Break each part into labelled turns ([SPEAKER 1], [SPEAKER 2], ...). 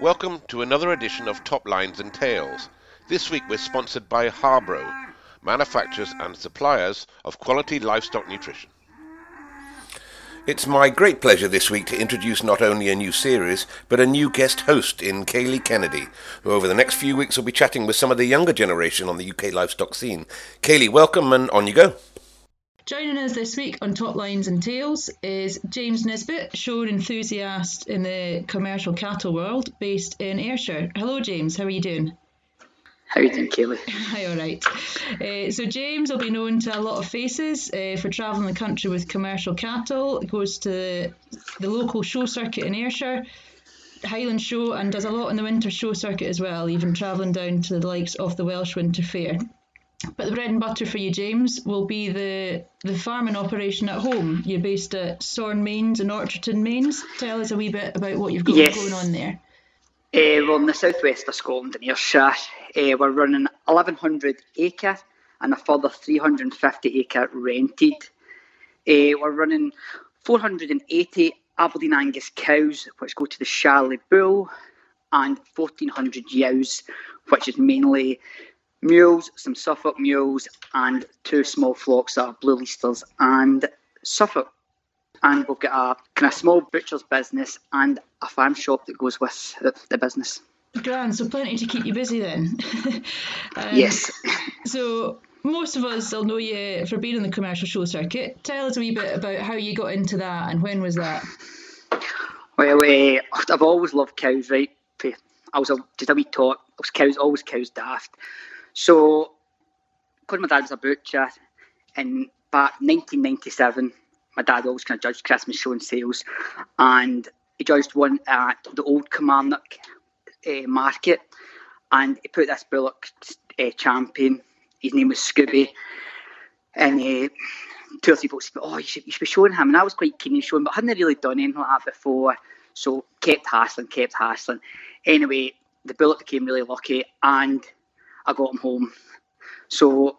[SPEAKER 1] Welcome to another edition of Top Lines and Tails. This week we're sponsored by Harbro, manufacturers and suppliers of quality livestock nutrition. It's my great pleasure this week to introduce not only a new series, but a new guest host in Kaylee Kennedy, who over the next few weeks will be chatting with some of the younger generation on the UK livestock scene. Kaylee, welcome and on you go.
[SPEAKER 2] Joining us this week on Top Lines and Tails is James Nisbet, show enthusiast in the commercial cattle world based in Ayrshire. Hello, James. How are you doing?
[SPEAKER 3] How are you doing, Kaylee?
[SPEAKER 2] Hi, all right. Uh, so James will be known to a lot of faces uh, for travelling the country with commercial cattle. He goes to the local show circuit in Ayrshire, Highland Show, and does a lot in the winter show circuit as well, even travelling down to the likes of the Welsh Winter Fair. But the bread and butter for you, James, will be the the farming operation at home. You're based at Sorn Mains and Orcherton Mains. Tell us a wee bit about what you've got
[SPEAKER 3] yes.
[SPEAKER 2] going on there.
[SPEAKER 3] Uh, well, in the southwest of Scotland, in Ayrshire, uh, we're running 1,100 acre and a further 350 acre rented. Uh, we're running 480 Aberdeen Angus cows, which go to the Charlie Bull, and 1,400 ewes, which is mainly mules, some Suffolk mules, and two small flocks of Blue Leicesters and Suffolk. And we've got a kind of small butcher's business and a farm shop that goes with the business.
[SPEAKER 2] Grand, so plenty to keep you busy then.
[SPEAKER 3] um, yes.
[SPEAKER 2] So most of us will know you for being in the commercial show circuit. Tell us a wee bit about how you got into that and when was that?
[SPEAKER 3] Well, uh, I've always loved cows, right? I was a, just a wee tot. I was cows, always cows daft. So, because my dad was a butcher, in back 1997, my dad always kind of judged Christmas show and sales, and he judged one at the old Kilmarnock uh, market, and he put this bullock uh, champion. His name was Scooby, and uh, two or three folks said, "Oh, you should, you should be showing him." And I was quite keen on showing, him but I hadn't really done anything like that before, so kept hassling, kept hassling. Anyway, the bullock became really lucky, and I got him home. So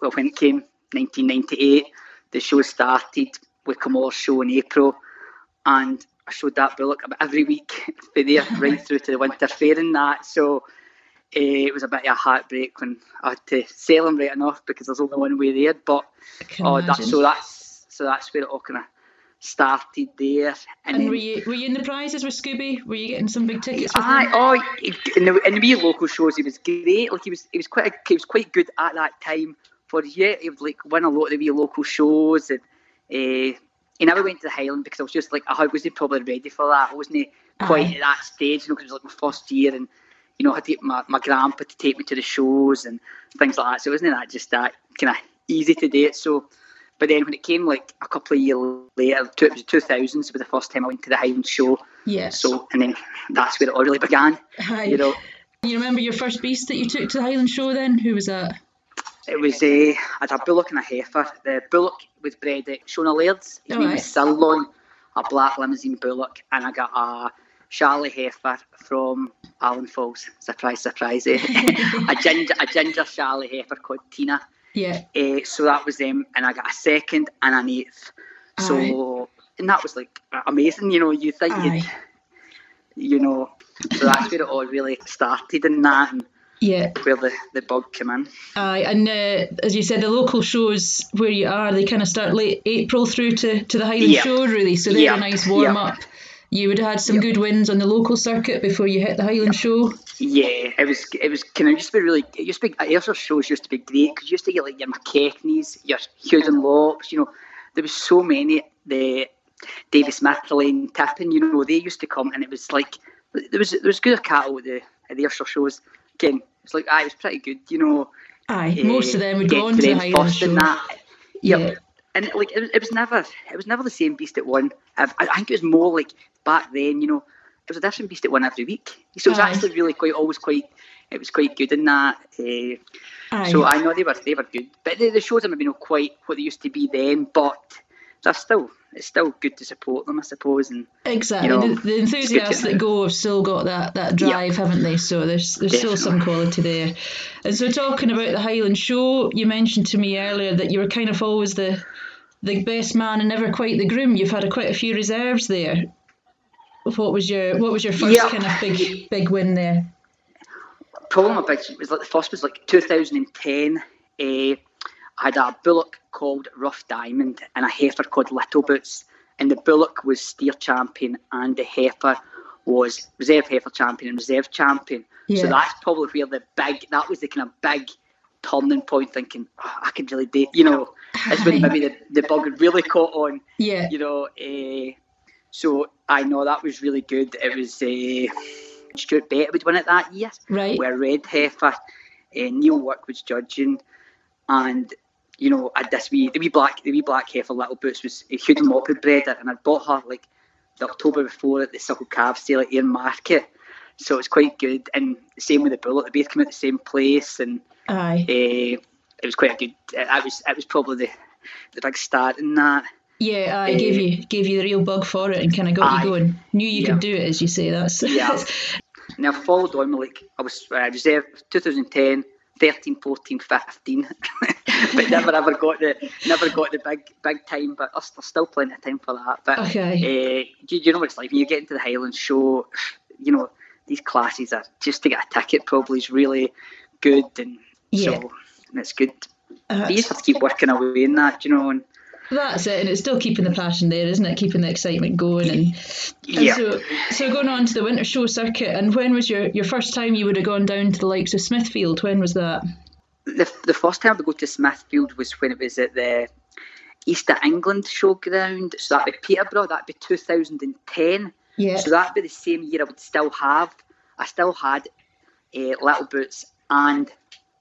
[SPEAKER 3] well, when it came 1998, the show started with Commerce show in April, and I showed that bullock about every week for there, right through to the winter fair and that. So uh, it was a bit of a heartbreak when I had to sell him right enough because there's only one way there. But oh, that, so that's so that's where it all kind of started there.
[SPEAKER 2] And, and were you were you in the prizes with Scooby? Were you getting some big tickets?
[SPEAKER 3] I, oh, in the, in the wee local shows, he was great. Like he was, he was quite, a, he was quite good at that time. For yeah, he would like win a lot of the wee local shows, and uh, he never went to the Highland because I was just like, I wasn't probably ready for that. I wasn't quite Aye. at that stage, you know, because it was like my first year, and you know, I had to get my, my grandpa to take me to the shows and things like that. So wasn't that just that kind of easy to do it. So but then when it came like a couple of years later, it was 2000s was the first time I went to the Highland show.
[SPEAKER 2] Yeah.
[SPEAKER 3] So, and then that's where it all really began.
[SPEAKER 2] Hi. You know. You remember your first beast that you took to the Highland show then? Who was that?
[SPEAKER 3] It was a, uh, had a bullock and a heifer. The bullock was bred at Shona Laird's. His oh, name right. was Sirloin, a black Limousin bullock. And I got a Charlie heifer from Allen Falls. Surprise, surprise. Eh? a ginger, a ginger Charlie heifer called Tina.
[SPEAKER 2] Yeah. Uh,
[SPEAKER 3] so that was them, and I got a second and an eighth. So Aye. and that was like amazing. You know, you think you'd, you know, so that's where it all really started in that. And,
[SPEAKER 2] yeah.
[SPEAKER 3] Where the, the bug came in.
[SPEAKER 2] Aye, and uh, as you said, the local shows where you are, they kind of start late April through to, to the Highland yep. show, really. So they're yep. a nice warm yep. up you would have had some good wins on the local circuit before you hit the Highland Show.
[SPEAKER 3] Yeah, it was it was kind of used to be really. It used to be Ayrshire shows used to be great because you used to get like your McKechnie's, your Hughes and Locks. You know, there was so many. The Davis Smith, Lane Tippin, you know, they used to come and it was like there was there was good cattle at the at the Ayrshire shows. Again, it's like aye, it was pretty good. You know,
[SPEAKER 2] aye, uh, most of them would go on to the Highland Show.
[SPEAKER 3] That. Yep. Yeah and like it, it, was never it was never the same beast at one. I, I, think it was more like back then, you know, it was a different beast at one every week. So it was Aye. actually really quite always quite it was quite good in that. Uh, so I know they were they were good, but the, the shows have been not quite what they used to be then, but they're still it's still good to support them, I suppose. And
[SPEAKER 2] exactly, you know, the, the, enthusiasts that go have still got that, that drive, haven't they? So there's there's Definitely. still some quality there. And so talking about the Highland Show, you mentioned to me earlier that you were kind of always the the best man and never quite the groom. You've had a, quite a few reserves there. What was your what was your first yeah. kind of big big win there?
[SPEAKER 3] Probably my big was like the first was like 2010. Uh, I had a bullock called Rough Diamond and a heifer called Little Boots, and the bullock was steer champion and the heifer was reserve heifer champion and reserve champion. Yeah. So that's probably where the big that was the kind of big turning point. Thinking oh, I could really do, you know, it's when maybe the, the bug really caught on.
[SPEAKER 2] Yeah,
[SPEAKER 3] you know. Uh, so I know that was really good. It was uh, Stuart Bett would win it that year,
[SPEAKER 2] right?
[SPEAKER 3] Where Red Heifer, uh, Neil Work was judging, and you know, I had this wee the wee black the wee black heifer Little Boots was a Hugh Dunlop had bred and I bought her like the October before at the Suckle Calf sale at Ayr Market. So it's quite good. And same with the bullet, they both came out the same place and
[SPEAKER 2] Aye.
[SPEAKER 3] Uh, it was quite a good it was it was probably the the big start in that.
[SPEAKER 2] Yeah, I uh, gave you gave you the real bug for it and kind of got aye. you going. Knew you yeah. could do it, as you say. That's
[SPEAKER 3] yeah. now followed on like I was uh, reserved 2010, 13, 14, 15, but never ever got the never got the big big time. But there's, there's still plenty of time for that. But
[SPEAKER 2] okay,
[SPEAKER 3] uh, you, you know what it's like when you get into the Highland Show. You know these classes are just to get a ticket probably is really good, and yeah. so and it's good. Uh, you just have to keep working away in that, you know. And
[SPEAKER 2] that's it, and it's still keeping the passion there, isn't it? Keeping the excitement going, and, and
[SPEAKER 3] yeah.
[SPEAKER 2] So, so going on to the winter show circuit, and when was your, your first time you would have gone down to the likes of Smithfield? When was that?
[SPEAKER 3] The, the first time I go to Smithfield was when it was at the East of England showground. So that'd be Peterborough. That'd be 2010.
[SPEAKER 2] Yeah.
[SPEAKER 3] So that'd be the same year I would still have. I still had uh, Little Boots and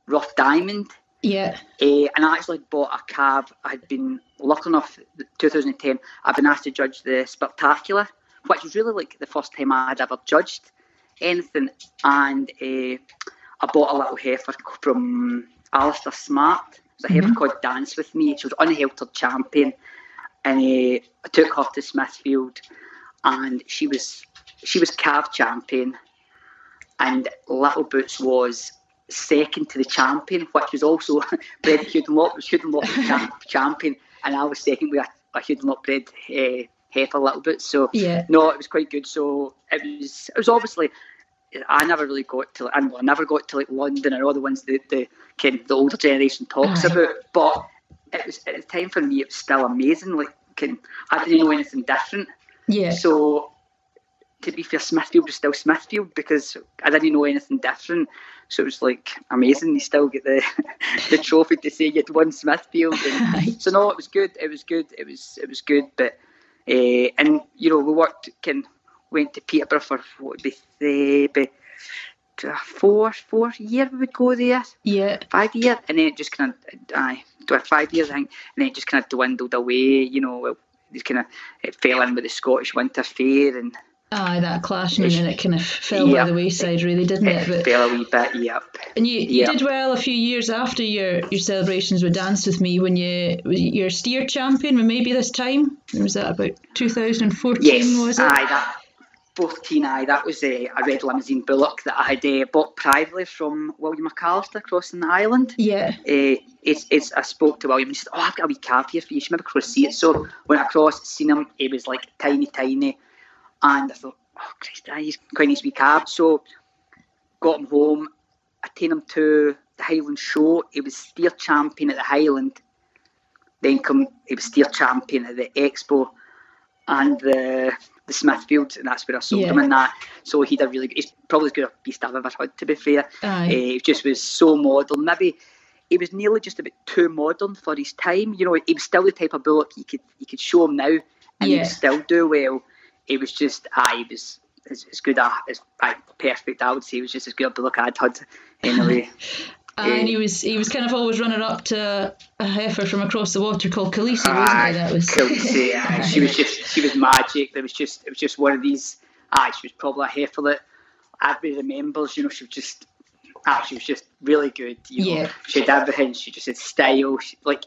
[SPEAKER 3] Rough Diamond.
[SPEAKER 2] Yeah.
[SPEAKER 3] Uh, and I actually bought a cab. I'd been lucky enough, 2010, I've been asked to judge the Spectacular, which was really like the first time I'd ever judged anything. And uh, I bought a little heifer from Alistair Smart. It was a heifer mm-hmm. called Dance With Me. She was unhaltered champion. And uh, I took her to Smithfield and she was she was calf champion and Little Boots was second to the champion, which was also bred Hugh Dunlop. Was Hugh Dunlop champ, champion, and I was second with a, a Hugh Dunlop bred uh, heifer Little bit. So
[SPEAKER 2] yeah.
[SPEAKER 3] no, it was quite good. So it was it was obviously. I never really got to, and I never got to like London or all the ones that the kind of the older generation talks about. But it was at the time for me, it was still amazing. Like, can I didn't know anything different.
[SPEAKER 2] Yeah.
[SPEAKER 3] So to be fair, Smithfield was still Smithfield because I didn't know anything different. So it was like amazing. You still get the the trophy to say you'd won Smithfield. And, so no, it was good. It was good. It was it was good. But uh, and you know we worked can went to Peterborough for what would be the four four year we would go there.
[SPEAKER 2] Yeah.
[SPEAKER 3] Five year, and then it just kind of aye, five years I think, and then it just kind of dwindled away. You know, it kind of it fell in with the Scottish Winter Fair and
[SPEAKER 2] Aye, that clashing and then it kind of fell yep. by the wayside, really, didn't it?
[SPEAKER 3] it? But, fell a wee bit, yep.
[SPEAKER 2] And you, you yep. did well a few years after your, your celebrations with Dance with Me when you your steer champion. Maybe this time was that about 2014?
[SPEAKER 3] Yes,
[SPEAKER 2] was it?
[SPEAKER 3] aye, that 14. Aye, that was a, a red Limousin bullock that I had uh, bought privately from William McAllister crossing the island.
[SPEAKER 2] Yeah.
[SPEAKER 3] Uh, it's, it's I spoke to William and he said, "Oh, I've got a wee cab here for you. You should maybe cross see it." So when I crossed, seen him, he was like tiny, tiny and I thought, oh Christ, he's quite needs to be cab. So got him home. I taken him to the Highland show. He was steer champion at the Highland. Then come, he was steer champion at the Expo and the the Smithfield, and that's where I sold yeah. him in that. So he did really good. He's probably as good a beast I've ever had, to be fair. Uh, he just was so modern. Maybe he was nearly just a bit too modern for his time. You know, he was still the type of bullock you could you could show him now, and yeah. he'd still do well it was just, ah, I was as, as good a, as I, perfect. I would say it was just as good a look I'd had anyway.
[SPEAKER 2] and he was he was kind of always running up to a heifer from across the water called Khaleesi, wasn't he? That was
[SPEAKER 3] Khaleesi. yeah. She was just she was magic. There was just it was just one of these. Ah, she was probably a heifer that everybody remembers. You know, she was just ah, she was just really good. You know,
[SPEAKER 2] yeah.
[SPEAKER 3] she had everything. She just had style. She, like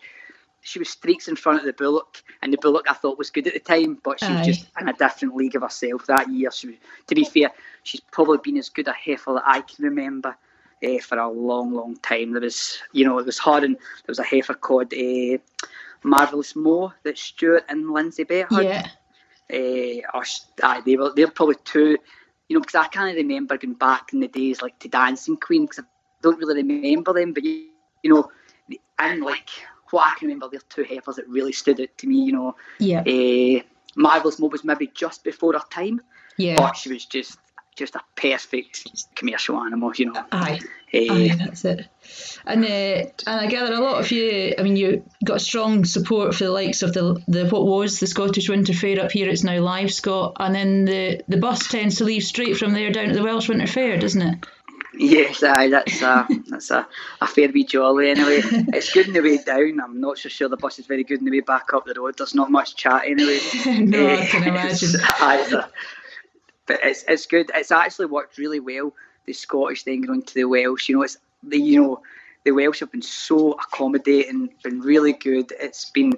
[SPEAKER 3] she was streaks in front of the Bullock, and the Bullock I thought was good at the time, but she Aye. was just in a different league of herself that year. She, was, to be fair, she's probably been as good a heifer that I can remember uh, for a long, long time. There was, you know, it was hard, and there was a heifer called uh, Marvelous Mo that Stuart and Lindsay Bett had.
[SPEAKER 2] Yeah.
[SPEAKER 3] Uh, aye, they were they're probably two. You know, because I can't remember going back in the days like to Dancing Queen because I don't really remember them. But you, you know, and like what I can remember, they're two heifers that really stood out to me. You know,
[SPEAKER 2] yeah.
[SPEAKER 3] Uh, Marvelous Mo was maybe just before her time.
[SPEAKER 2] Yeah.
[SPEAKER 3] But she was just just a perfect commercial animal, you know.
[SPEAKER 2] Aye. Uh, Aye, that's it. And uh, and I gather a lot of you. I mean, you got strong support for the likes of the the what was the Scottish Winter Fair up here. It's now Live Scot, and then the the bus tends to leave straight from there down to the Welsh Winter Fair, doesn't it?
[SPEAKER 3] Yes, aye, that's a that's a, a fair wee jolly anyway. it's good in the way down. I'm not so sure the bus is very good in the way back up the road. There's not much chat anyway.
[SPEAKER 2] no, uh, I can imagine.
[SPEAKER 3] It's, but it's it's good. It's actually worked really well. The Scottish then going to the Welsh. You know, it's the you know the Welsh have been so accommodating, been really good. It's been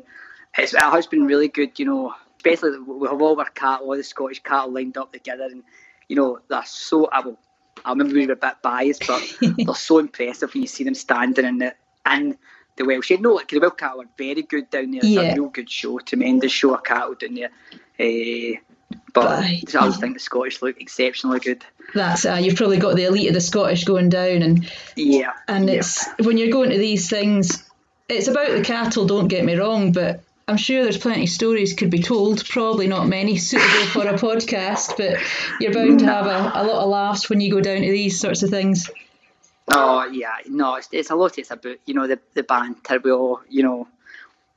[SPEAKER 3] it's, it has been really good. You know, especially we have all our cattle, all the Scottish cattle lined up together, and you know they're so. I will. I remember we were a bit biased, but they're so impressive when you see them standing in the in the Welsh. You know, like the Welsh cattle are very good down there. It's yeah. a real good show, tremendous show of cattle down there. Uh, but I always think the Scottish look exceptionally good.
[SPEAKER 2] That's uh, you've probably got the elite of the Scottish going down, and
[SPEAKER 3] yeah,
[SPEAKER 2] and it's when you're going to these things, it's about the cattle. Don't get me wrong, but I'm sure there's plenty of stories could be told. Probably not many suitable for a podcast, but you're bound to have a, a lot of laughs when you go down to these sorts of things.
[SPEAKER 3] Oh yeah, no, it's, it's a lot. It's about you know the the banter. We all you know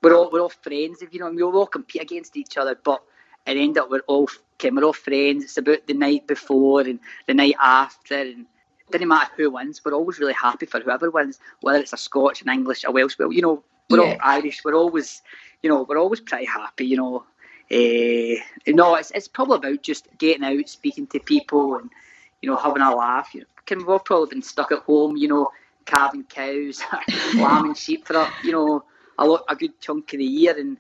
[SPEAKER 3] we're all we're all friends. If you know, we all compete against each other, but the end up we're all okay, we're all friends. It's about the night before and the night after, and it doesn't matter who wins. We're always really happy for whoever wins, whether it's a Scotch, an English, a Welsh. Well, you know, we're yeah. all Irish. We're always, you know, we're always pretty happy. You know, uh, no, it's it's probably about just getting out, speaking to people, and you know, having a laugh. You know, can we've all probably been stuck at home. You know, calving cows, lambing sheep for a, you know a lot a good chunk of the year and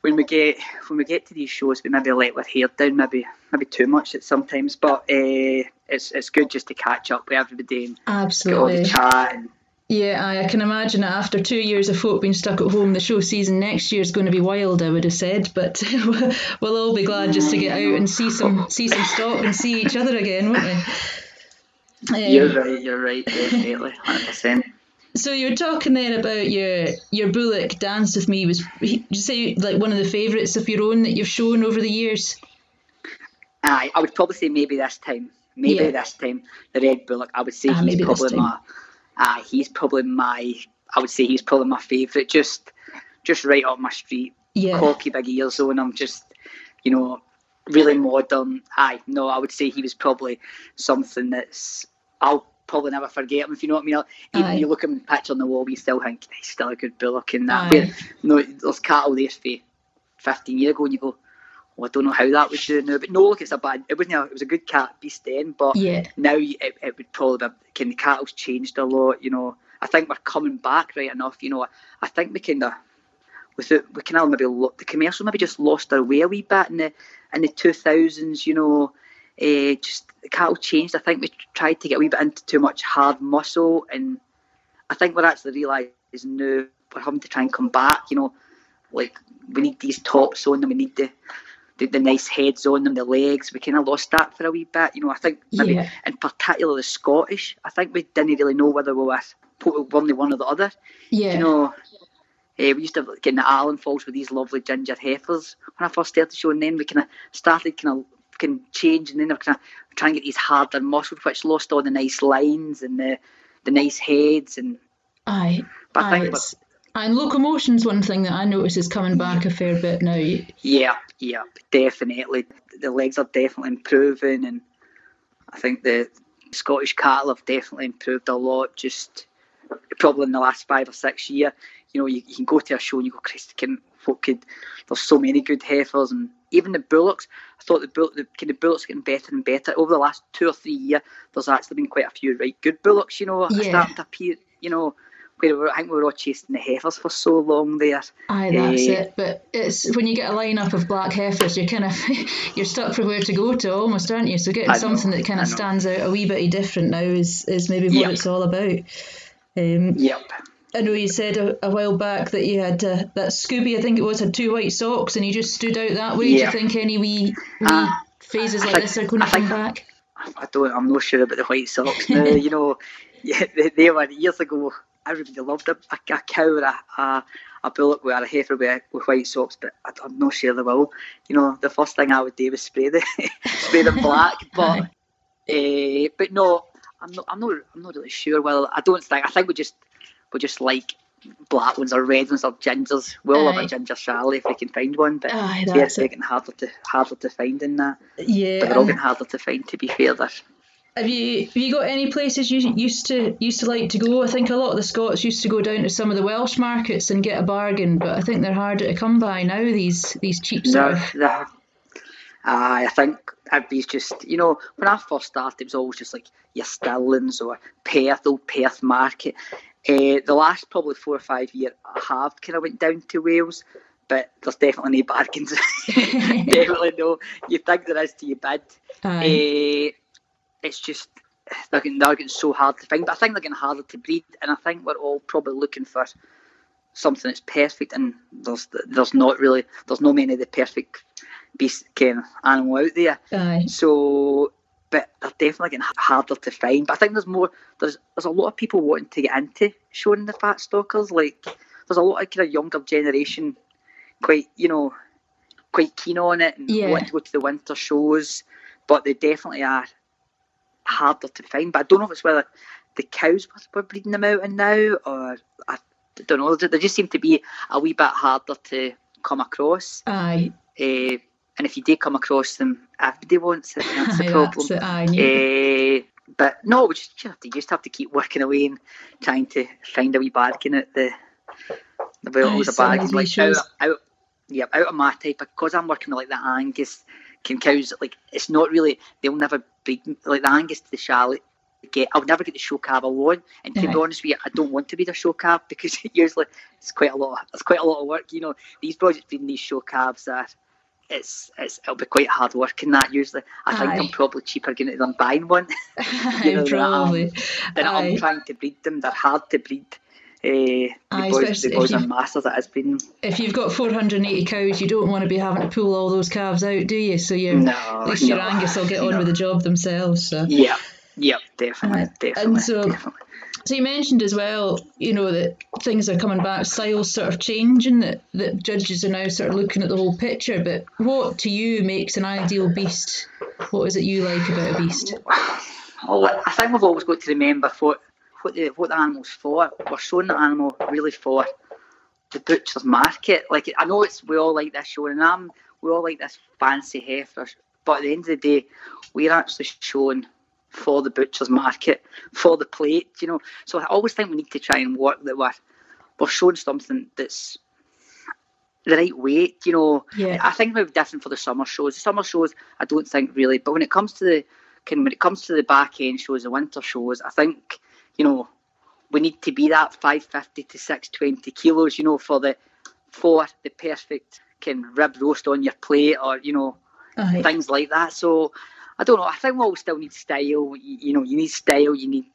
[SPEAKER 3] when we get when we get to these shows, we maybe let our hair down, maybe maybe too much at sometimes. But uh, it's it's good just to catch up with everybody and
[SPEAKER 2] absolutely
[SPEAKER 3] get all the chat. And,
[SPEAKER 2] yeah, I, I can imagine that after two years of folk being stuck at home, the show season next year is going to be wild. I would have said, but we'll all be glad just to get out and see some see some stock and see each other again, won't we?
[SPEAKER 3] Um, you're right. You're right. Definitely, hundred percent.
[SPEAKER 2] So you were talking then about your your Bullock Dance with Me was you say like one of the favourites of your own that you've shown over the years?
[SPEAKER 3] Aye, I would probably say maybe this time. Maybe yeah. this time the Red Bullock. I would say ah, he's probably my. Aye, he's probably my. I would say he's probably my favourite. Just, just right up my street.
[SPEAKER 2] Yeah.
[SPEAKER 3] Cocky big ears i'm Just, you know, really modern. Aye, no, I would say he was probably something that's. I'll probably never forget him if you know what I mean. Even Aye. you look at him patch on the wall, you still think he's still a good bullock in that. Where, know, there's cattle there for 15 years ago, and you go, oh, I don't know how that would do now. But no, look, it's a bad. It wasn't. A, it was a good cat beast then, but
[SPEAKER 2] yeah.
[SPEAKER 3] now it, it would probably be. Can the cattle's changed a lot? You know, I think we're coming back right enough. You know, I think we kind of. With it, we kind of maybe the commercial maybe just lost our way a wee bit in the in the two thousands. You know, uh, just the cattle changed. I think we tried to get a wee bit into too much hard muscle, and I think we're actually realising now we're having to try and come back. You know, like we need these tops on them, we need the the, the nice heads on them, the legs. We kind of lost that for a wee bit. You know, I think maybe yeah. in particular the Scottish. I think we didn't really know whether we were only one or the other.
[SPEAKER 2] Yeah.
[SPEAKER 3] You know. Uh, we used to get in the Allen Falls with these lovely ginger heifers when I first started showing then We kind of started kind of can change, and then they're kind of trying to get these harder muscles, which lost all the nice lines and the the nice heads and.
[SPEAKER 2] Aye, but aye, I think but, and locomotion's one thing that I notice is coming back a fair bit now.
[SPEAKER 3] Yeah, yeah, definitely. The legs are definitely improving, and I think the Scottish cattle have definitely improved a lot. Just probably in the last five or six years, you know, you, you can go to a show and you go, Christ, can folk could. There's so many good heifers and even the bullocks, I thought the, bull, the kind of bullocks getting better and better over the last two or three years. There's actually been quite a few right good bullocks, you know, yeah. starting to appear. You know, where I think we were all chasing the heifers for so long there.
[SPEAKER 2] Aye, that's uh, it. But it's when you get a lineup of black heifers, you're kind of you're stuck for where to go to almost, aren't you? So getting something that kind of stands out a wee bit different now is is maybe what yep. it's all about. Um,
[SPEAKER 3] yep.
[SPEAKER 2] I know you said a, a while back that you had uh, that Scooby, I think it was, had two white socks, and he just stood out that way. Yeah. Do you think any wee, wee uh, phases like think, this are going to come back?
[SPEAKER 3] I don't. I'm not sure about the white socks now. you know, yeah, they, they, were years ago. Everybody loved a, a, a cow or a, a, a bullock with a heifer with, with white socks, but I, am not sure they will. You know, the first thing I would do was spray the spray them black, but uh, but no, I'm not. I'm not. I'm not really sure. Well, I don't think. I think we just we just like black ones or red ones or gingers. We'll love a ginger Charlie if we can find one, but Aye, yeah, it's getting harder to harder to find in that.
[SPEAKER 2] Yeah,
[SPEAKER 3] but they're all getting harder to find. To be fair, there.
[SPEAKER 2] Have you have you got any places you used to used to like to go? I think a lot of the Scots used to go down to some of the Welsh markets and get a bargain, but I think they're harder to come by now. These these cheap stuff.
[SPEAKER 3] They're, I think everybody's just, you know, when I first started, it was always just like your Stirlings or Perth, old Perth market. Uh, the last probably four or five years, I have kind of went down to Wales, but there's definitely no bargains. definitely no. You think there is to you bid. Uh, it's just they're getting, they're getting so hard to find. But I think they're getting harder to breed, and I think we're all probably looking for something that's perfect. And there's there's not really there's no many of the perfect beast kind of animal out there.
[SPEAKER 2] Aye.
[SPEAKER 3] So but they're definitely getting harder to find. But I think there's more. There's there's a lot of people wanting to get into showing the fat stalkers. Like there's a lot of kind of younger generation, quite you know, quite keen on it and yeah. want to go to the winter shows. But they definitely are harder to find. But I don't know if it's whether the cows were breeding them out and now, or I don't know. They just seem to be a wee bit harder to come across.
[SPEAKER 2] Aye.
[SPEAKER 3] Uh, and if you do come across them, everybody wants it. That's the problem.
[SPEAKER 2] That's it,
[SPEAKER 3] uh, but no, we just, you, have to, just have to keep working away and trying to find a wee bargain at the the well, always a bargain like out, out, yeah, out of my type because I'm working like the Angus can cows. Like it's not really they'll never be like the Angus to the Charlotte. Get, I'll never get the show cab want, and to yeah. be honest with you, I don't want to be the show cab because usually it's quite a lot. It's quite a lot of work. You know, these projects being these show cabs are, it's, it's it'll be quite hard work in that usually. I think I'm probably cheaper getting it than buying one.
[SPEAKER 2] you know, um, probably.
[SPEAKER 3] Than I'm, trying to breed them. They're hard to breed. Uh, the boys, the boys are masters at has been.
[SPEAKER 2] If you've got 480 cows, you don't want to be having to pull all those calves out, do you? So you
[SPEAKER 3] no,
[SPEAKER 2] at least no, your Angus will get on no. with the job themselves. So.
[SPEAKER 3] Yeah, yeah, definitely, definitely. And so, definitely.
[SPEAKER 2] So you mentioned as well, you know, that things are coming back, styles sort of changing, that, that judges are now sort of looking at the whole picture. But what to you makes an ideal beast? What is it you like about a beast?
[SPEAKER 3] Well, I think we've always got to remember what what the what the animal's for. We're showing the animal really for the butcher's market. Like I know it's we all like this show, and I'm we all like this fancy heifer, but at the end of the day, we're actually showing for the butcher's market, for the plate, you know. So I always think we need to try and work that we're, we're showing something that's the right weight, you know.
[SPEAKER 2] Yeah. I
[SPEAKER 3] think it would be different for the summer shows. The summer shows, I don't think really, but when it comes to the can when it comes to the back end shows, the winter shows, I think you know we need to be that 550 to 620 kilos, you know, for the for the perfect can rib roast on your plate or you know
[SPEAKER 2] Aye.
[SPEAKER 3] things like that. So I don't know. I think we all still need style. You, you know, you need style. You need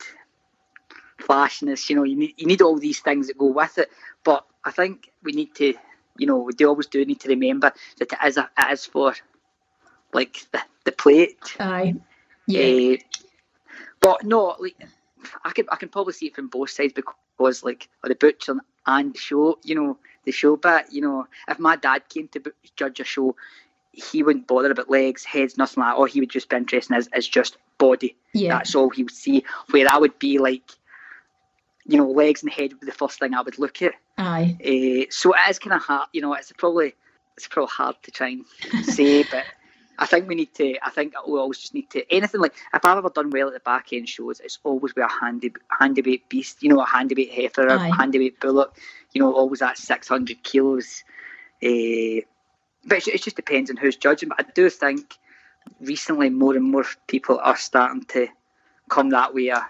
[SPEAKER 3] flashness. You know, you need you need all these things that go with it. But I think we need to, you know, we do always do need to remember that it is a, it is for like the the plate.
[SPEAKER 2] Aye. Yeah. Uh,
[SPEAKER 3] but no, like I can I can probably see it from both sides because like or the butcher and the show, you know, the show bit, you know, if my dad came to judge a show, he wouldn't bother about legs, heads, nothing like that. All he would just be interested in is, is just body.
[SPEAKER 2] Yeah.
[SPEAKER 3] That's all he would see. Where I would be like, you know, legs and head would be the first thing I would look at.
[SPEAKER 2] Aye.
[SPEAKER 3] Uh, so it is kind of hard, you know, it's probably it's probably hard to try and say, but I think we need to. I think we always just need to. Anything like if I've ever done well at the back end shows, it's always with a handy handy weight beast. You know, a handy weight heifer, Aye. a handy weight bullock. You know, always at six hundred kilos. Uh, but it just depends on who's judging. But I do think recently more and more people are starting to come that way. Uh,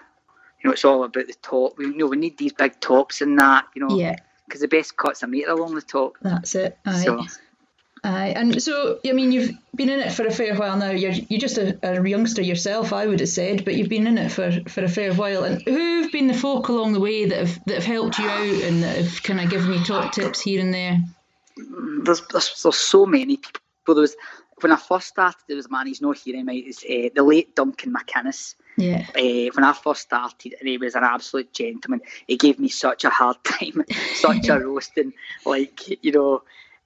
[SPEAKER 3] you know, it's all about the top. We you know we need these big tops and that. You know,
[SPEAKER 2] yeah.
[SPEAKER 3] Because the best cuts a metre along the top.
[SPEAKER 2] That's it. Aye. So, Aye, and so I mean, you've been in it for a fair while now. You're you're just a, a youngster yourself, I would have said, but you've been in it for, for a fair while. And who've been the folk along the way that have that have helped you out and that have kind of given you top tips here and there?
[SPEAKER 3] There's there's, there's so many people. There was when I first started, there was a man he's not here anymore. It's uh, the late Duncan McInnes.
[SPEAKER 2] Yeah.
[SPEAKER 3] Uh, when I first started, and he was an absolute gentleman. He gave me such a hard time, such a roasting. Like you know,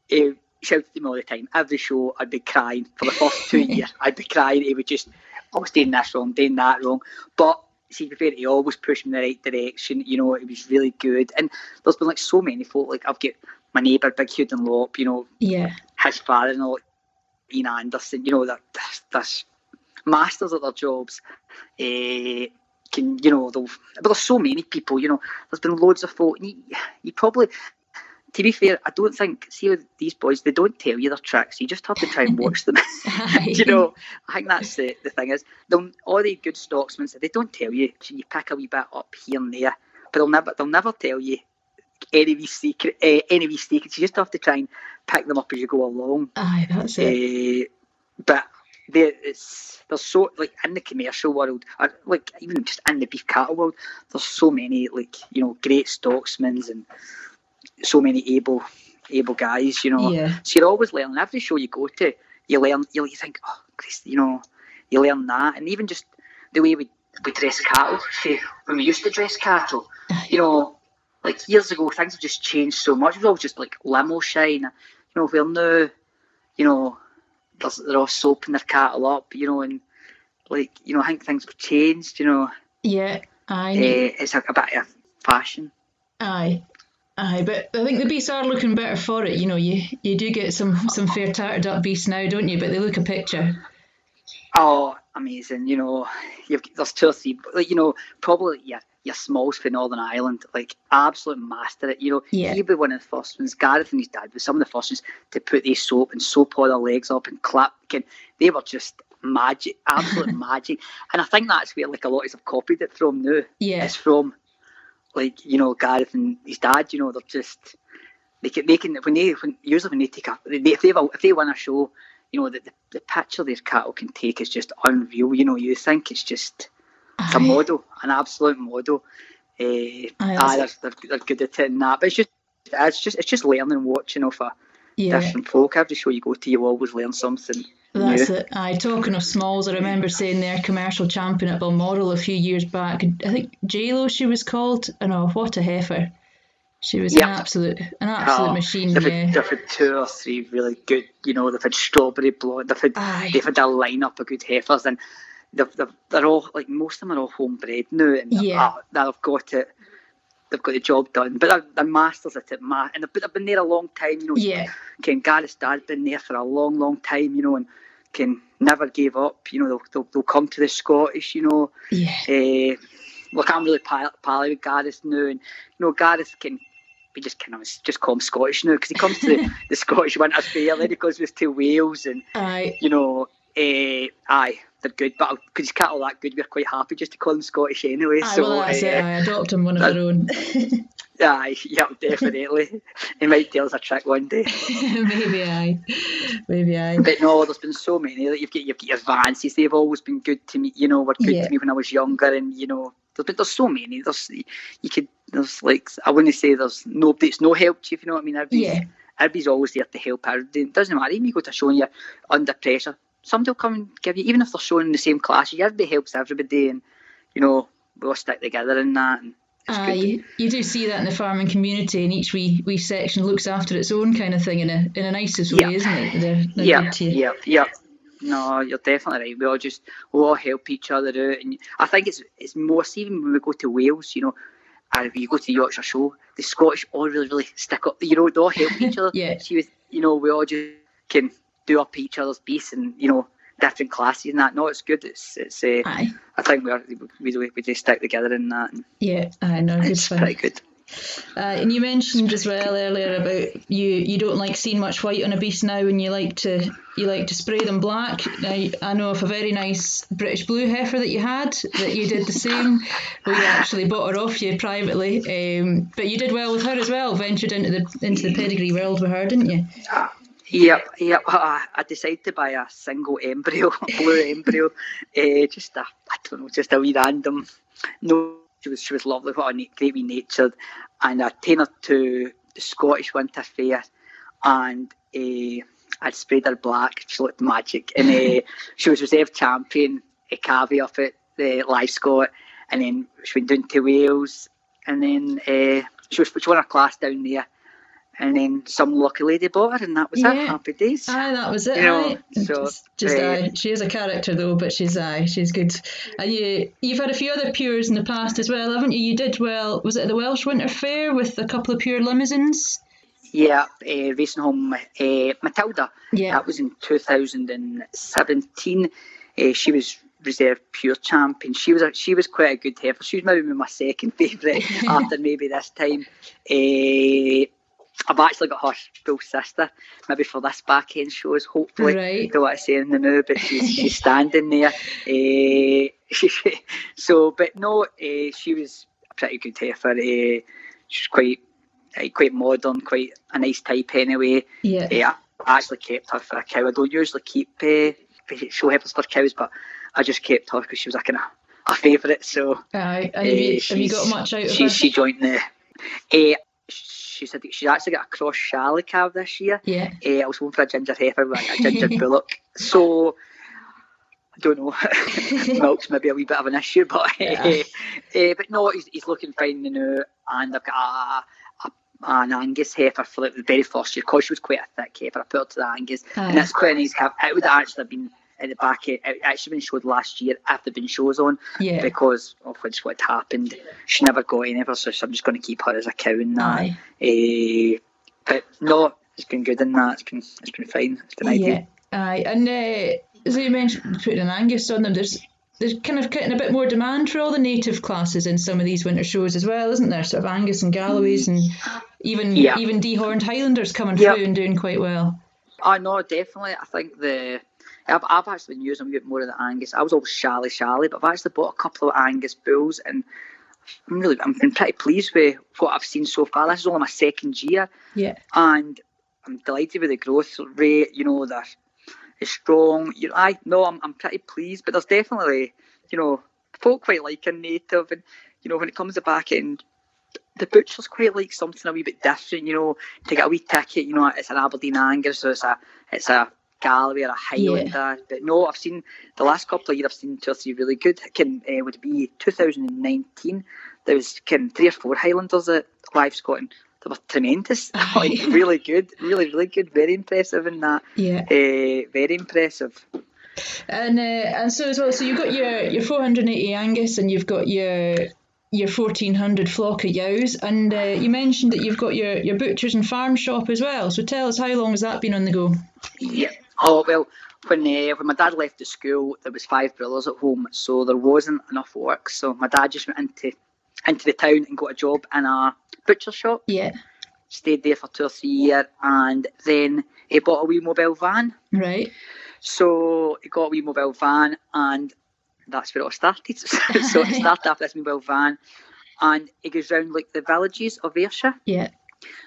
[SPEAKER 3] he shouted at me all the time. Every show, I'd be crying for the first two years. I'd be crying. He would just, I was doing this wrong, doing that wrong. But see, fair, he always pushed me in the right direction. You know, it was really good. And there's been like so many folk. Like I've got my neighbour, Big Hugh Dunlop. You know,
[SPEAKER 2] yeah,
[SPEAKER 3] his father-in-law, Ian Anderson. You know that that's masters at their jobs. Uh, can you know? But there's so many people. You know, there's been loads of folk. You, you probably to be fair, I don't think see these boys they don't tell you their tracks. You just have to try and watch them. you know, I think that's the, the thing is they'll, all the good stocksmen they don't tell you. You pick a wee bit up here and there, but they'll never they'll never tell you any of these secret uh, any of these secrets. You just have to try and pick them up as you go along.
[SPEAKER 2] Aye, that's it.
[SPEAKER 3] Uh, but there, it's there's so like in the commercial world, or, like even just in the beef cattle world, there's so many like you know great stocksmen and so many able able guys, you know.
[SPEAKER 2] Yeah.
[SPEAKER 3] So you're always learning. Every show you go to, you learn. You, you think, oh, Christ, you know, you learn that, and even just the way we we dress cattle. See, when we used to dress cattle, you know, like years ago, things have just changed so much. It was always just like limo shine. You know, where now, you know, they're all soaping their cattle up, you know, and like you know, I think things have changed. You know.
[SPEAKER 2] Yeah, I.
[SPEAKER 3] Uh, it's a, a bit of fashion.
[SPEAKER 2] Aye, Aye, but I think the beasts are looking better for it. You know, you you do get some some fair tattered up beasts now, don't you? But they look a picture.
[SPEAKER 3] Oh, amazing! You know, you've there's two or three, like you know, probably yeah, your smalls for Northern Ireland, like absolute master it. You know,
[SPEAKER 2] yeah.
[SPEAKER 3] he'd be one of the first ones. Gareth and his dad were some of the first ones to put these soap and soap all their legs up and clap. Again, they were just magic, absolute magic. And I think that's where like a lot of have copied it from now.
[SPEAKER 2] Yeah,
[SPEAKER 3] it's from like you know Gareth and his dad. You know they're just they can they can when they when usually when they take a they, if they if they win a show, you know the, the, the picture their cattle can take is just unreal. You know you think it's just it's a model, an absolute model. Uh, ah, they're, they're, they're good at it and that, but it's just it's just it's just learning watching off a yeah. different folk. Every show you go to, you always learn something.
[SPEAKER 2] That's it. I talking of smalls, I remember saying their commercial champion at Balmoral a few years back. I think J Lo she was called. I know what a heifer. She was yep. an absolute an absolute oh, machine.
[SPEAKER 3] They've,
[SPEAKER 2] yeah.
[SPEAKER 3] had, they've had two or three really good. You know, they've had strawberry blonde. They've had
[SPEAKER 2] Aye.
[SPEAKER 3] they've had a lineup of good heifers, and they've, they've, they're all like most of them are all homebred now, and
[SPEAKER 2] yeah.
[SPEAKER 3] uh, they've got it. They've got the job done, but they're, they're masters at it, ma- and they've, they've been there a long time. You know,
[SPEAKER 2] yeah.
[SPEAKER 3] Ken Gareth's dad's been there for a long, long time. You know, and can never give up. You know, they'll, they'll, they'll come to the Scottish, you know.
[SPEAKER 2] Yeah.
[SPEAKER 3] Uh, look, I'm really pally with Gareth now, and you know, Gareth can. We just kind of just call him Scottish now because he comes to the, the Scottish Winter Fair, then he goes with to Wales, and
[SPEAKER 2] aye.
[SPEAKER 3] you know, uh, aye, they're good. But because he's cat all that good, we're quite happy just to call him Scottish anyway.
[SPEAKER 2] Aye,
[SPEAKER 3] so
[SPEAKER 2] well, that's uh, it. I adopt him one of their own.
[SPEAKER 3] Aye, yeah, definitely. he might tell us a trick one day.
[SPEAKER 2] Maybe I, maybe I.
[SPEAKER 3] But no, there's been so many. Like you've got you've got your Vances. They've always been good to me. You know, were good
[SPEAKER 2] yeah.
[SPEAKER 3] to me when I was younger, and you know, there's been there's so many. There's you could there's like I wouldn't say there's no It's no help to you if you know what I mean. Everybody's,
[SPEAKER 2] yeah.
[SPEAKER 3] everybody's always there to help everybody. It doesn't matter. Even you go to a show and you're under pressure, somebody will come and give you. Even if they're showing in the same class, everybody helps everybody, and you know we all stick together in that. And,
[SPEAKER 2] uh, you, you, do see that in the farming community, and each wee wee section looks after its own kind of thing in a in a nicest way, isn't it? They're, they're
[SPEAKER 3] yeah, yeah, yeah. No, you're definitely right. We all just we all help each other out, and I think it's it's most even when we go to Wales, you know, and you go to the Yorkshire Show, the Scottish all really really stick up. You know, they all help each other.
[SPEAKER 2] yeah.
[SPEAKER 3] See, with you know, we all just can do up each other's beasts, and you know, different classes and that. No, it's good. It's it's. Uh,
[SPEAKER 2] Aye.
[SPEAKER 3] I think we are, we we, we just stick together in that.
[SPEAKER 2] yeah, I know.
[SPEAKER 3] It's
[SPEAKER 2] fun.
[SPEAKER 3] pretty good.
[SPEAKER 2] Uh, and you mentioned as well earlier about you you don't like seeing much white on a beast now, and you like to you like to spray them black. Now I know of a very nice British blue heifer that you had that you did the same, you actually bought her off you privately. Um, but you did well with her as well. Ventured into the into the pedigree world with her, didn't you?
[SPEAKER 3] Yep, yep. I, I decided to buy a single embryo, blue embryo. Uh, just a, I don't know, just a wee random. No, she was she was lovely, what a great wee natured, and I taken her to the Scottish Winter Fair, and uh, I'd sprayed her black. She looked magic, and uh, she was reserve champion, a cavi up at the Live Scot, and then she went down to Wales, and then uh, she was she won her class down there and then some lucky lady bought her, and that was yeah. it. Happy days.
[SPEAKER 2] Aye, that was it. You know, so, just, just uh, aye. She is a character though, but she's aye, she's good. You, you've had a few other pures in the past as well, haven't you? You did well. Was it the Welsh Winter Fair with a couple of pure Limousins?
[SPEAKER 3] Yeah, uh, racing home uh, Matilda. Yeah, that was in 2017. Uh, she was reserve pure champion. She was a, she was quite a good heifer. She was maybe my second favourite after maybe this time. Uh, I've actually got her full sister, maybe for this back end shows, hopefully. Right. Don't want to say in the now, but she's, she's standing there. Uh, so, but no, uh, she was a pretty good heifer. Uh, she's quite uh, quite modern, quite a nice type anyway.
[SPEAKER 2] Yeah.
[SPEAKER 3] I actually kept her for a cow. I don't usually keep uh, show heifers for cows, but I just kept her because she was like a, a favourite. So,
[SPEAKER 2] Aye. Have, you, have you got much out of
[SPEAKER 3] she,
[SPEAKER 2] her?
[SPEAKER 3] She joined the. Uh, she said she actually got a cross Charlie calf this year.
[SPEAKER 2] Yeah. Uh,
[SPEAKER 3] I was hoping for a ginger heifer, like a ginger bullock. So I don't know. Milk's maybe a wee bit of an issue, but yeah. uh, uh, but no, he's, he's looking fine now, and I've got a, a, an Angus heifer for like the very first year because she was quite a thick heifer. I put her to the Angus, and that's quite a nice calf. It would actually have been at the back. It actually been showed last year after been shows on.
[SPEAKER 2] Yeah.
[SPEAKER 3] Because of which what happened. She never got anywhere, so I'm just going to keep her as a cow in that. Uh, but no, it's been good in that. It's been it's been fine. It's been
[SPEAKER 2] yeah. Aye, and uh, as you mentioned, putting an Angus on them, there's there's kind of getting a bit more demand for all the native classes in some of these winter shows as well, isn't there? Sort of Angus and Galloways and even yeah. even dehorned Highlanders coming yep. through and doing quite well.
[SPEAKER 3] I know, definitely. I think the I've, I've actually been using them more of the Angus. I was always Shally Shally, but I've actually bought a couple of Angus bulls, and I'm really I'm been pretty pleased with what I've seen so far. This is only my second year,
[SPEAKER 2] yeah,
[SPEAKER 3] and I'm delighted with the growth rate. You know that it's strong. You know, I know I'm I'm pretty pleased, but there's definitely you know folk quite like a native, and you know when it comes to back end. The butcher's quite like something a wee bit different, you know. To get a wee ticket, you know, it's an Aberdeen Angus, so it's a it's a Galloway or a Highlander. Yeah. But no, I've seen the last couple of years. I've seen two or three really good. Can uh, would be 2019. There was can three or four Highlanders at Live Scotland. They were tremendous, like really good, really really good, very impressive in that.
[SPEAKER 2] Yeah,
[SPEAKER 3] uh, very impressive.
[SPEAKER 2] And uh, and so as well, so you've got your your 480 Angus, and you've got your your 1400 flock of yows, and uh, you mentioned that you've got your, your butchers and farm shop as well. So tell us, how long has that been on the go?
[SPEAKER 3] Yeah, Oh well, when uh, when my dad left the school, there was five brothers at home, so there wasn't enough work. So my dad just went into into the town and got a job in a butcher shop.
[SPEAKER 2] Yeah.
[SPEAKER 3] Stayed there for two or three years, and then he bought a wee mobile van.
[SPEAKER 2] Right.
[SPEAKER 3] So he got a wee mobile van, and that's where it all started. so it started after this mobile van, and he goes round like the villages of Ayrshire.
[SPEAKER 2] Yeah.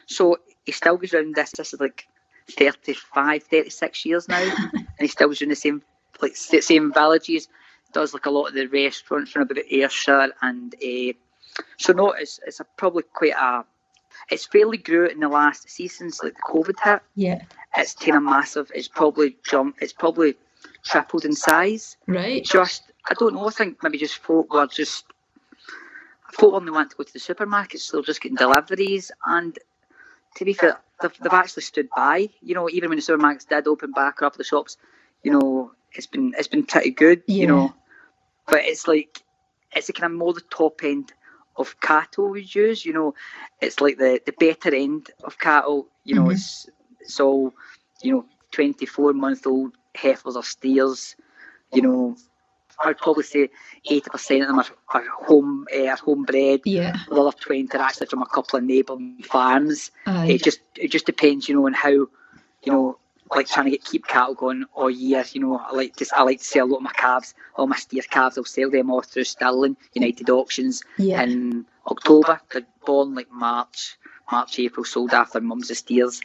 [SPEAKER 3] So he still goes round this. This is like 35, 36 years now, and he still was doing the same like same villages. Does like a lot of the restaurants from about Ayrshire, and uh, so no, it's it's a, probably quite a. It's fairly grew in the last seasons, like the COVID hit.
[SPEAKER 2] Yeah,
[SPEAKER 3] it's of massive. It's probably jumped. It's probably tripled in size.
[SPEAKER 2] Right.
[SPEAKER 3] Just I don't know. I think maybe just folk were just folk only want to go to the supermarkets, so they're just getting deliveries. And to be fair, they've, they've actually stood by. You know, even when the supermarkets did open back up, the shops, you know, it's been it's been pretty good. Yeah. You know, but it's like it's a kind of more the top end of cattle we use. You know, it's like the the better end of cattle. You know, mm-hmm. it's it's all you know, twenty four month old heifers or steers. You know, I'd probably say eighty percent of them are, are home uh, are homebred.
[SPEAKER 2] Yeah.
[SPEAKER 3] The other twenty are actually from a couple of neighbouring farms. It just it just depends, you know, on how, you know, like trying to get keep cattle going all year. You know, I like to I like to sell a lot of my calves, all my steer calves. I'll sell them all through Stirling United Auctions
[SPEAKER 2] yeah.
[SPEAKER 3] in October. They're born like March, March, April, sold after mum's of steers,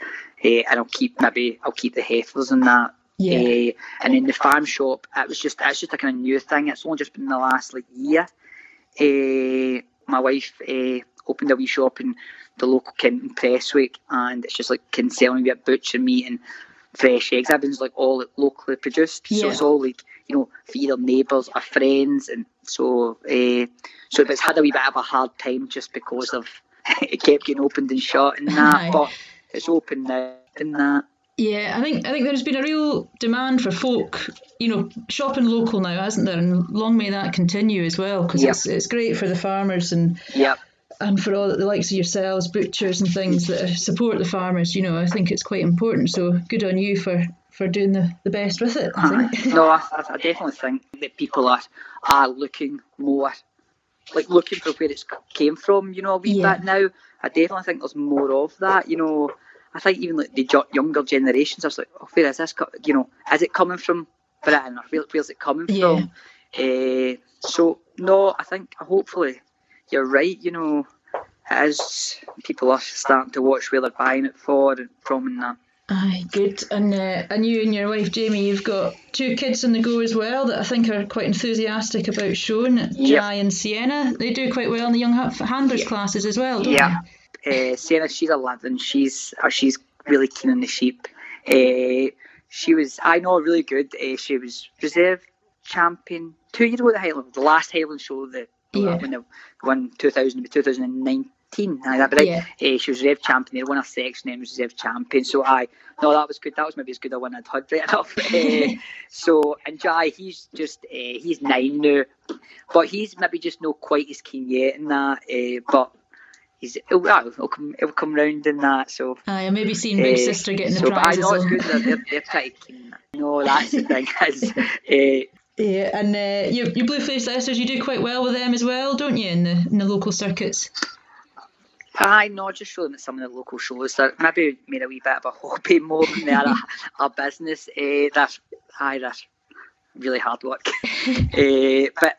[SPEAKER 3] uh, and I'll keep maybe I'll keep the heifers and that.
[SPEAKER 2] Yeah. Uh,
[SPEAKER 3] and in the farm shop, it was just it's just a kind of new thing. It's only just been the last like year. Uh, my wife uh, opened a wee shop in the local Kenton Prestwick, and it's just like can selling a butcher meat and fresh eggs. Everything's like all locally produced,
[SPEAKER 2] yeah.
[SPEAKER 3] so it's all like you know for either neighbours or friends, and so uh, so it's had a wee bit of a hard time just because of it kept getting opened and shut and that, but it's open now and that.
[SPEAKER 2] Yeah, I think I think there's been a real demand for folk, you know, shopping local now, hasn't there? And long may that continue as well, because
[SPEAKER 3] Yep.
[SPEAKER 2] it's it's great for the farmers and
[SPEAKER 3] Yep.
[SPEAKER 2] and for all the likes of yourselves, butchers and things that support the farmers. You know, I think it's quite important. So good on you for for doing the, the best with it. I think.
[SPEAKER 3] no, I, I definitely think that people are are looking more, like looking for where it's came from. You know, a wee
[SPEAKER 2] Yeah.
[SPEAKER 3] bit now. I definitely think there's more of that. You know, I think even like the younger generations are like, oh, where is this? You know, is it coming from Britain or where, where's it coming
[SPEAKER 2] Yeah.
[SPEAKER 3] from? Uh, so no, I think hopefully you're right. You know, as people are starting to watch where they're buying it for and from and that.
[SPEAKER 2] Aye, good. And uh, and you and your wife Jamie, you've got two kids on the go as well that I think are quite enthusiastic about showing. Jai and Sienna, they do quite well in the young ha- handlers classes as well, don't
[SPEAKER 3] Yeah. Uh, Sarah, she's 11. She's uh, she's really keen on the sheep. Uh, she was, I know, really good. Uh, she was reserve champion two years ago at the Highland, the last Highland show that
[SPEAKER 2] Yeah.
[SPEAKER 3] when they won 2000, 2019. Aye, that right?
[SPEAKER 2] Yeah.
[SPEAKER 3] Uh, she was reserve champion. They won a section and was reserve champion. So I, no, that was good. That was maybe as good a one I'd had right enough. Uh, so and Jai, he's just uh, he's nine now, but he's maybe just not quite as keen yet in that. Uh, but he's it'll, well, it'll come it'll come round in that. So
[SPEAKER 2] and maybe seeing Big
[SPEAKER 3] uh,
[SPEAKER 2] Sister getting
[SPEAKER 3] so,
[SPEAKER 2] the
[SPEAKER 3] but I know it's good. They're, they're, they're pretty keen. No, that's the thing. Is, uh,
[SPEAKER 2] Yeah, and uh, your, your Bluefaced Leicesters, you do quite well with them as well, don't you, in the in the local circuits?
[SPEAKER 3] I know, just show them at some of the local shows. That maybe made a wee bit of a hobby more than they're a, a business. Uh, that's aye, that's really hard work. uh, but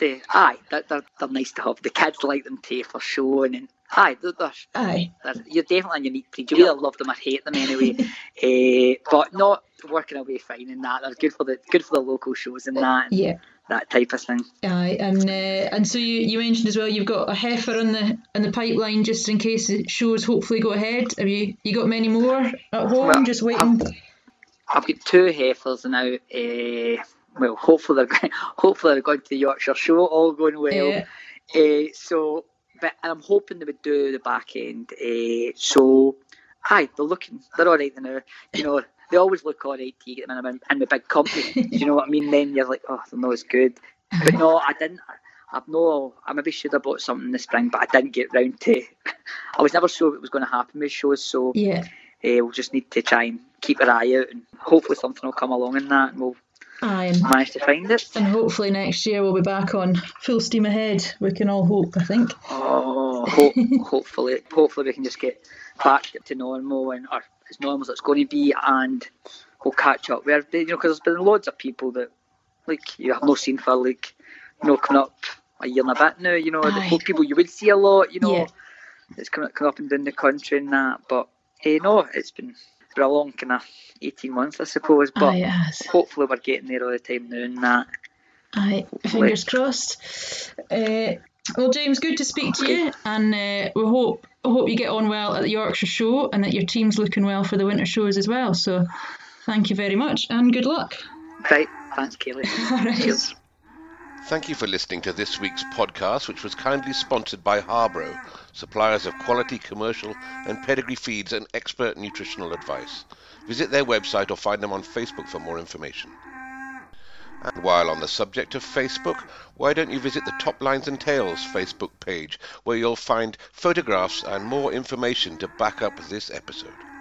[SPEAKER 3] they, aye, they're, they're, they're nice to have. The kids like them too for showing, and aye, they're, they're,
[SPEAKER 2] Aye.
[SPEAKER 3] they're, you're definitely a unique breed. You either love them or hate them anyway. uh, but not working away fine in that. They're good for the good for the local shows and that, and
[SPEAKER 2] Yeah.
[SPEAKER 3] that type of thing.
[SPEAKER 2] Aye, and uh, and so you, you mentioned as well you've got a heifer on the on the pipeline just in case the shows hopefully go ahead. Have you you got many more at home
[SPEAKER 3] Well,
[SPEAKER 2] just waiting?
[SPEAKER 3] I've got two heifers now. Uh, well, hopefully they're going, hopefully they're going to the Yorkshire Show, all going well.
[SPEAKER 2] Yeah.
[SPEAKER 3] Uh, so, but I'm hoping they would do the back end. Uh, so, aye, they're looking, they're all right now. You know, they always look all right to you get them in, a- in the big company. Do you know what I mean? Then you're like, oh, they're not as good. But no, I didn't. I've no. I maybe should have bought something this spring, but I didn't get round to. I was never sure what was going to happen with shows, so
[SPEAKER 2] Yeah.
[SPEAKER 3] uh, we'll just need to try and keep our eye out, and hopefully something will come along in that, and we'll
[SPEAKER 2] Aye, and,
[SPEAKER 3] manage to find it.
[SPEAKER 2] and hopefully next year we'll be back on full steam ahead. We can all hope, I think.
[SPEAKER 3] Oh, ho- hopefully, hopefully we can just get back to normal and or as normal as it's going to be, and we'll catch up. Where you know, because there's been loads of people that like you have not seen for like you know coming up a year and a bit now. You know, the people you would see a lot. You know,
[SPEAKER 2] Yeah.
[SPEAKER 3] it's coming coming up and down the country and that. But eh, no, it's been been a long kind of eighteen months, I suppose. But
[SPEAKER 2] Aye,
[SPEAKER 3] hopefully we're getting there all the time now and that.
[SPEAKER 2] Aye, fingers crossed. Uh, well, James, good to speak to you, and uh, we hope hope you get on well at the Yorkshire Show, and that your team's looking well for the winter shows as well. So, thank you very much, and good luck.
[SPEAKER 3] Right, thanks, Kaylee.
[SPEAKER 2] Right.
[SPEAKER 3] Cheers.
[SPEAKER 1] Thank you for listening to this week's podcast, which was kindly sponsored by Harbro, suppliers of quality commercial and pedigree feeds and expert nutritional advice. Visit their website or find them on Facebook for more information. And while on the subject of Facebook, why don't you visit the Top Lines and Tails Facebook page, where you'll find photographs and more information to back up this episode.